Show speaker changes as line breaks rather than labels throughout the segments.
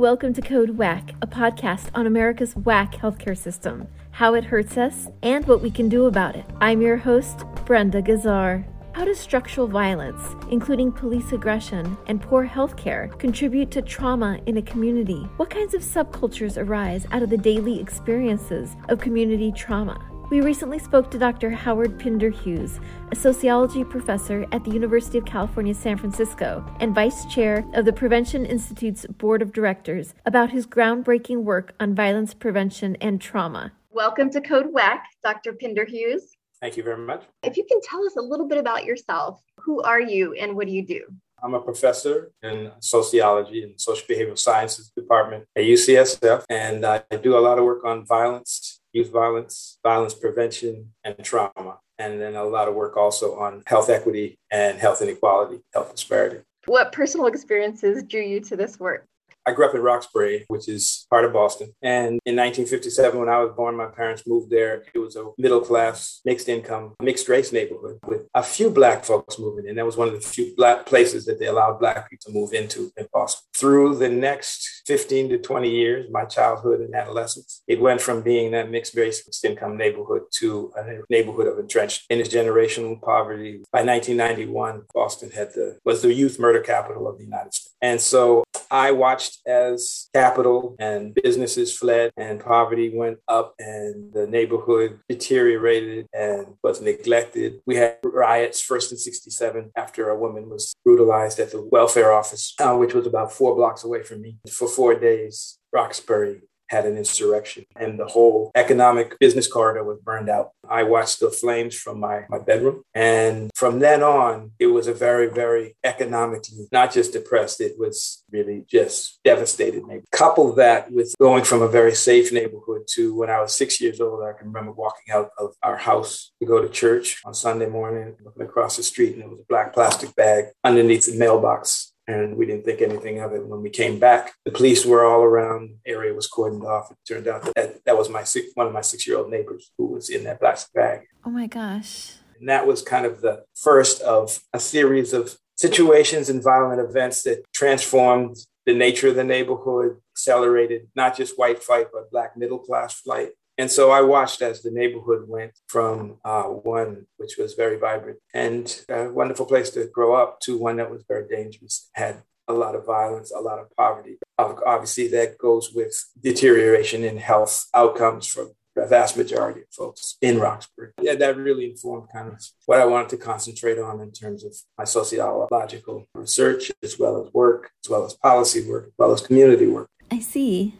welcome to Code WACK, a podcast on America's WACK healthcare system, how it hurts us, and what we can do about it. I'm your host, Brenda Gazzar. How does structural violence, including police aggression and poor healthcare, contribute to trauma in a community? What kinds of subcultures arise out of the daily experiences of community trauma? We recently spoke to Dr. Howard Pinderhughes, a sociology professor at the University of California, San Francisco, and vice chair of the Prevention Institute's board of directors, about his groundbreaking work on violence prevention and trauma. Welcome to Code WACK, Dr. Pinderhughes.
Thank you very much.
If you can tell us a little bit about yourself, who are you and what do you do?
I'm a professor in sociology and social behavioral sciences department at UCSF, and I do a lot of work on violence youth violence, violence prevention, and trauma. And then a lot of work also on health equity and health inequality, health disparity.
What personal experiences drew you to this work?
I grew up in Roxbury, which is part of Boston. And in 1957, when I was born, my parents moved there. It was a middle class, mixed income, mixed race neighborhood with a few black folks moving in. That was one of the few black places that they allowed black people to move into in Boston. Through the next 15 to 20 years, my childhood and adolescence, it went from being that mixed race, mixed income neighborhood to a neighborhood of entrenched intergenerational poverty. By 1991, Boston had the was the youth murder capital of the United States. And so I watched as capital and businesses fled and poverty went up and the neighborhood deteriorated and was neglected. We had riots first in 67 after a woman was brutalized at the welfare office, uh, which was about four blocks away from me. For four days, Roxbury had an insurrection and the whole economic business corridor was burned out. I watched the flames from my, my bedroom. And from then on, it was a very, very economically, not just depressed, it was really just devastated. Maybe. Couple that with going from a very safe neighborhood to when I was six years old, I can remember walking out of our house to go to church on Sunday morning, looking across the street, and there was a black plastic bag underneath the mailbox and we didn't think anything of it. When we came back, the police were all around. The area was cordoned off. It turned out that that was my six, one of my six year old neighbors who was in that plastic bag.
Oh my gosh!
And that was kind of the first of a series of situations and violent events that transformed the nature of the neighborhood, accelerated not just white flight but black middle class flight, and so I watched as the neighborhood went from uh, one which was very vibrant and a wonderful place to grow up to one that was very dangerous, had a lot of violence, a lot of poverty. Obviously, that goes with deterioration in health outcomes for the vast majority of folks in Roxbury. Yeah, that really informed kind of what I wanted to concentrate on in terms of my sociological research, as well as work, as well as policy work, as well as community work.
I see.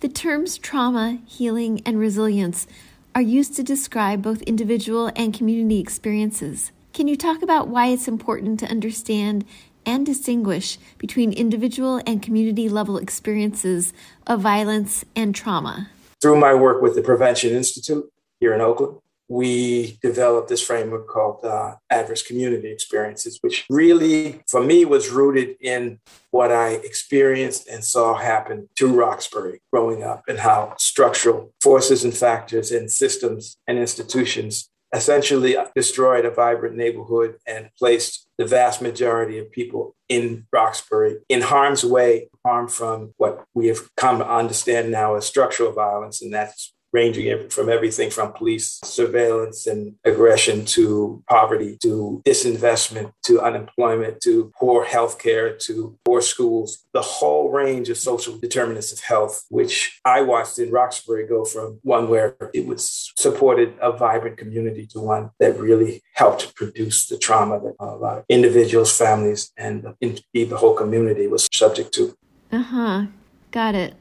The terms trauma, healing, and resilience are used to describe both individual and community experiences. Can you talk about why it's important to understand and distinguish between individual and community level experiences of violence and trauma?
Through my work with the Prevention Institute here in Oakland, we developed this framework called uh, adverse community experiences, which really, for me, was rooted in what I experienced and saw happen to Roxbury growing up and how structural forces and factors and systems and institutions essentially destroyed a vibrant neighborhood and placed the vast majority of people in Roxbury in harm's way, harm from what we have come to understand now as structural violence, and that's ranging from everything from police surveillance and aggression to poverty to disinvestment to unemployment to poor health care to poor schools, the whole range of social determinants of health, which I watched in Roxbury go from one where it was supported a vibrant community to one that really helped produce the trauma that a lot of individuals, families, and indeed the whole community was subject to.
Uh huh. Got it.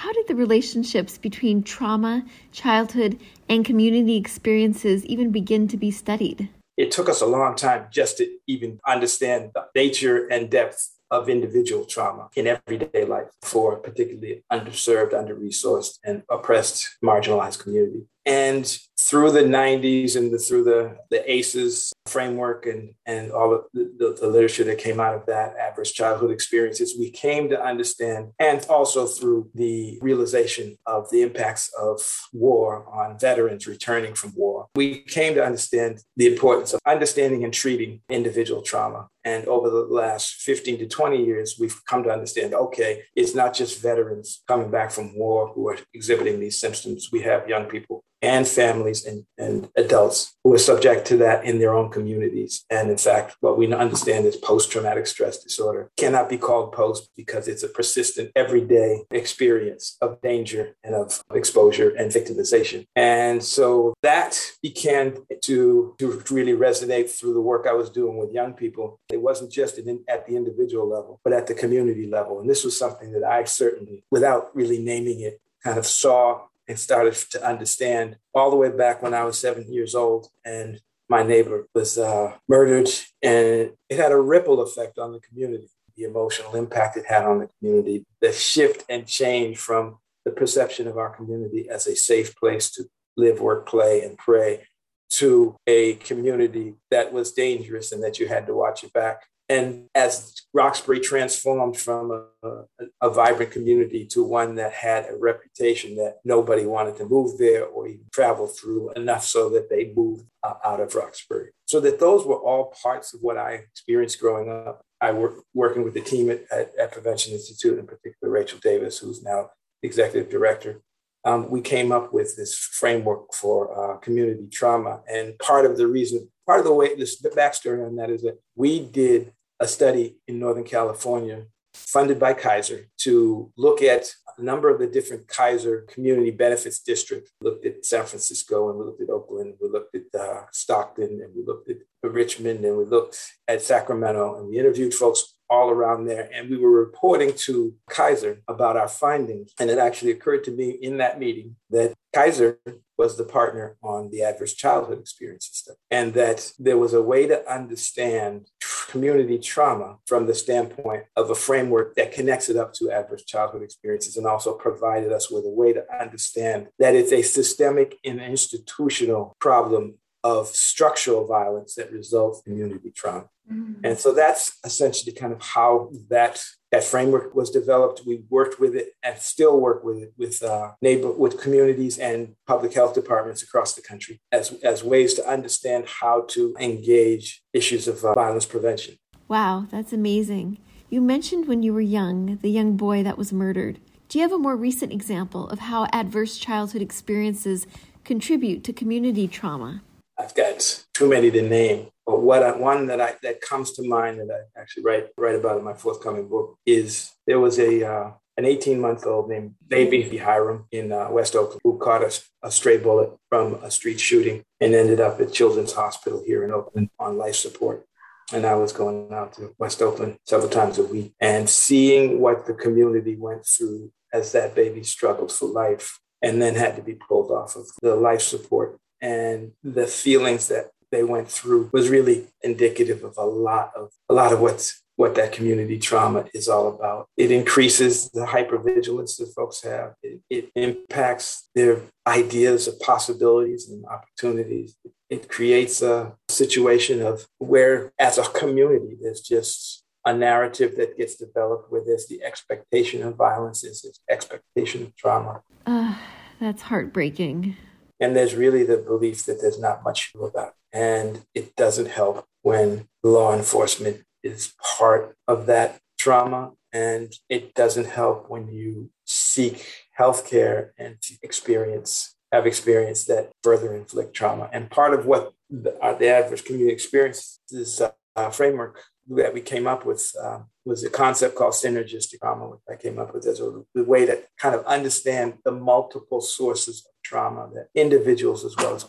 How did the relationships between trauma, childhood, and community experiences even begin to be studied?
It took us a long time just to even understand the nature and depth of individual trauma in everyday life for particularly underserved, under resourced, and oppressed, marginalized community. And through the 90s and the, through the, the ACEs framework and, and all the, the, the, literature that came out of that, adverse childhood experiences, we came to understand, and also through the realization of the impacts of war on veterans returning from war, we came to understand the importance of understanding and treating individual trauma. And over the last 15 to 20 years, we've come to understand okay, it's not just veterans coming back from war who are exhibiting these symptoms. We have young people and families and, and adults who are subject to that in their own communities. And in fact, what we understand is post traumatic stress disorder cannot be called post because it's a persistent, everyday experience of danger and of exposure and victimization. And so that began to, to really resonate through the work I was doing with young people. It wasn't just at the individual level, but at the community level. And this was something that I certainly, without really naming it, kind of saw and started to understand all the way back when I was seven years old and my neighbor was uh, murdered. And it had a ripple effect on the community the emotional impact it had on the community the shift and change from the perception of our community as a safe place to live work play and pray to a community that was dangerous and that you had to watch your back and as Roxbury transformed from a, a, a, vibrant community to one that had a reputation that nobody wanted to move there or even travel through enough so that they moved uh, out of Roxbury. So that those were all parts of what I experienced growing up. I work working with the team at, at, at Prevention Institute, in particular Rachel Davis, who's now the executive director. Um, we came up with this framework for uh, community trauma. And part of the reason, part of the way, this backstory on that is that we did a study in Northern California funded by Kaiser to look at a number of the different Kaiser community benefits districts. We looked at San Francisco and we looked at Oakland, we looked at uh, Stockton and we looked at Richmond and we looked at Sacramento and we interviewed folks all around there. And we were reporting to Kaiser about our findings. And it actually occurred to me in that meeting that Kaiser was the partner on the adverse childhood experiences system, and that there was a way to understand community trauma from the standpoint of a framework that connects it up to adverse childhood experiences and also provided us with a way to understand that it's a systemic and institutional problem of structural violence that results in community trauma. Mm-hmm. And so that's essentially kind of how that that framework was developed. We worked with it and still work with it with uh, neighbor with communities and public health departments across the country as as ways to understand how to engage issues of uh, violence prevention.
Wow, that's amazing. You mentioned when you were young, the young boy that was murdered. Do you have a more recent example of how adverse childhood experiences contribute to community trauma?
I've got too many to name. But what I, one that I that comes to mind that I actually write write about in my forthcoming book is there was a uh, an 18 month old named Baby Hiram in uh, West Oakland who caught a, a stray bullet from a street shooting and ended up at Children's Hospital here in Oakland on life support. And I was going out to West Oakland several times a week and seeing what the community went through as that baby struggled for life and then had to be pulled off of the life support and the feelings that they went through was really indicative of a lot of a lot of what's what that community trauma is all about. It increases the hypervigilance that folks have. It, it impacts their ideas of possibilities and opportunities. It creates a situation of where, as a community, there's just a narrative that gets developed where there's the expectation of violence, there's this expectation of trauma.
Uh, that's heartbreaking.
And there's really the belief that there's not much about. And it doesn't help when law enforcement is part of that trauma. And it doesn't help when you seek healthcare and experience, have experience that further inflict trauma. And part of what the, uh, the adverse community experiences uh, framework that we came up with uh, was a concept called synergistic trauma, which I came up with as a, a way to kind of understand the multiple sources trauma that individuals as well as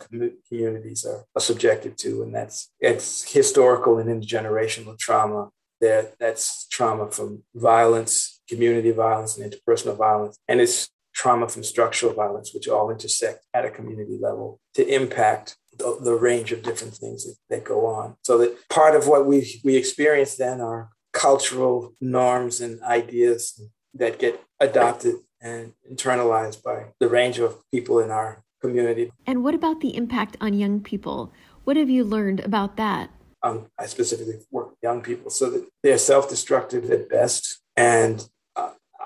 communities are, are subjected to. And that's it's historical and intergenerational trauma. That, that's trauma from violence, community violence, and interpersonal violence. And it's trauma from structural violence, which all intersect at a community level to impact the, the range of different things that, that go on. So that part of what we, we experience then are cultural norms and ideas that get adopted and internalized by the range of people in our community.
And what about the impact on young people? What have you learned about that?
Um, I specifically work with young people so that they're self destructive at best and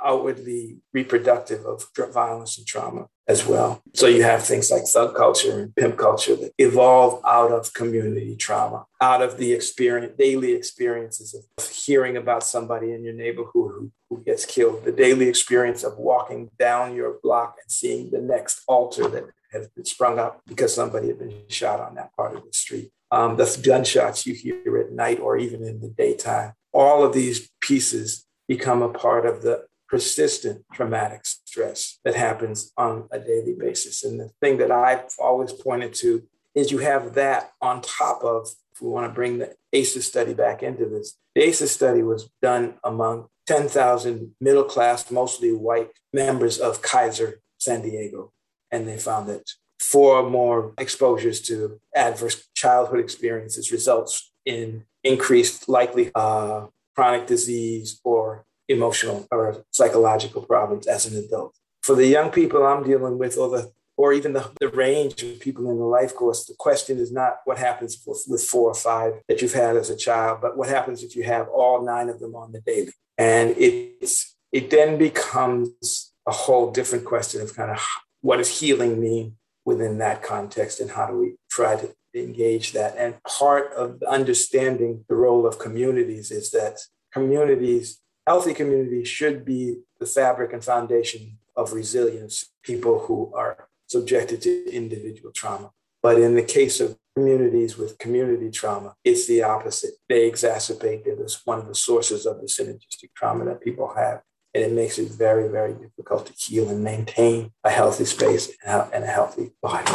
outwardly reproductive of violence and trauma as well. So you have things like subculture and pimp culture that evolve out of community trauma, out of the experience, daily experiences of hearing about somebody in your neighborhood who, who gets killed, the daily experience of walking down your block and seeing the next altar that has been sprung up because somebody had been shot on that part of the street. Um, the gunshots you hear at night or even in the daytime. All of these pieces become a part of the persistent traumatic stress that happens on a daily basis. And the thing that I've always pointed to is you have that on top of, if we want to bring the ACEs study back into this, the ACEs study was done among 10,000 middle class, mostly white members of Kaiser San Diego. And they found that four more exposures to adverse childhood experiences results in increased likely uh, chronic disease or emotional or psychological problems as an adult. For the young people I'm dealing with, or the or even the, the range of people in the life course, the question is not what happens with, with four or five that you've had as a child, but what happens if you have all nine of them on the daily. And it's it then becomes a whole different question of kind of what does healing mean within that context and how do we try to engage that. And part of understanding the role of communities is that communities healthy communities should be the fabric and foundation of resilience, people who are subjected to individual trauma. But in the case of communities with community trauma, it's the opposite. They exacerbate it as one of the sources of the synergistic trauma that people have. And it makes it very, very difficult to heal and maintain a healthy space and a healthy body.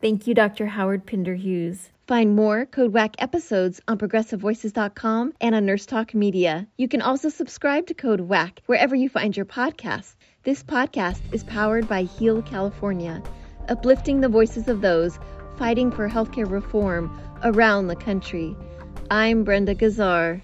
Thank you, Dr. Howard Pinderhughes. Find more Code WACK episodes on progressivevoices.com and on Nurse Talk Media. You can also subscribe to Code WACK wherever you find your podcasts. This podcast is powered by Heal California, uplifting the voices of those fighting for healthcare reform around the country. I'm Brenda Gazzar.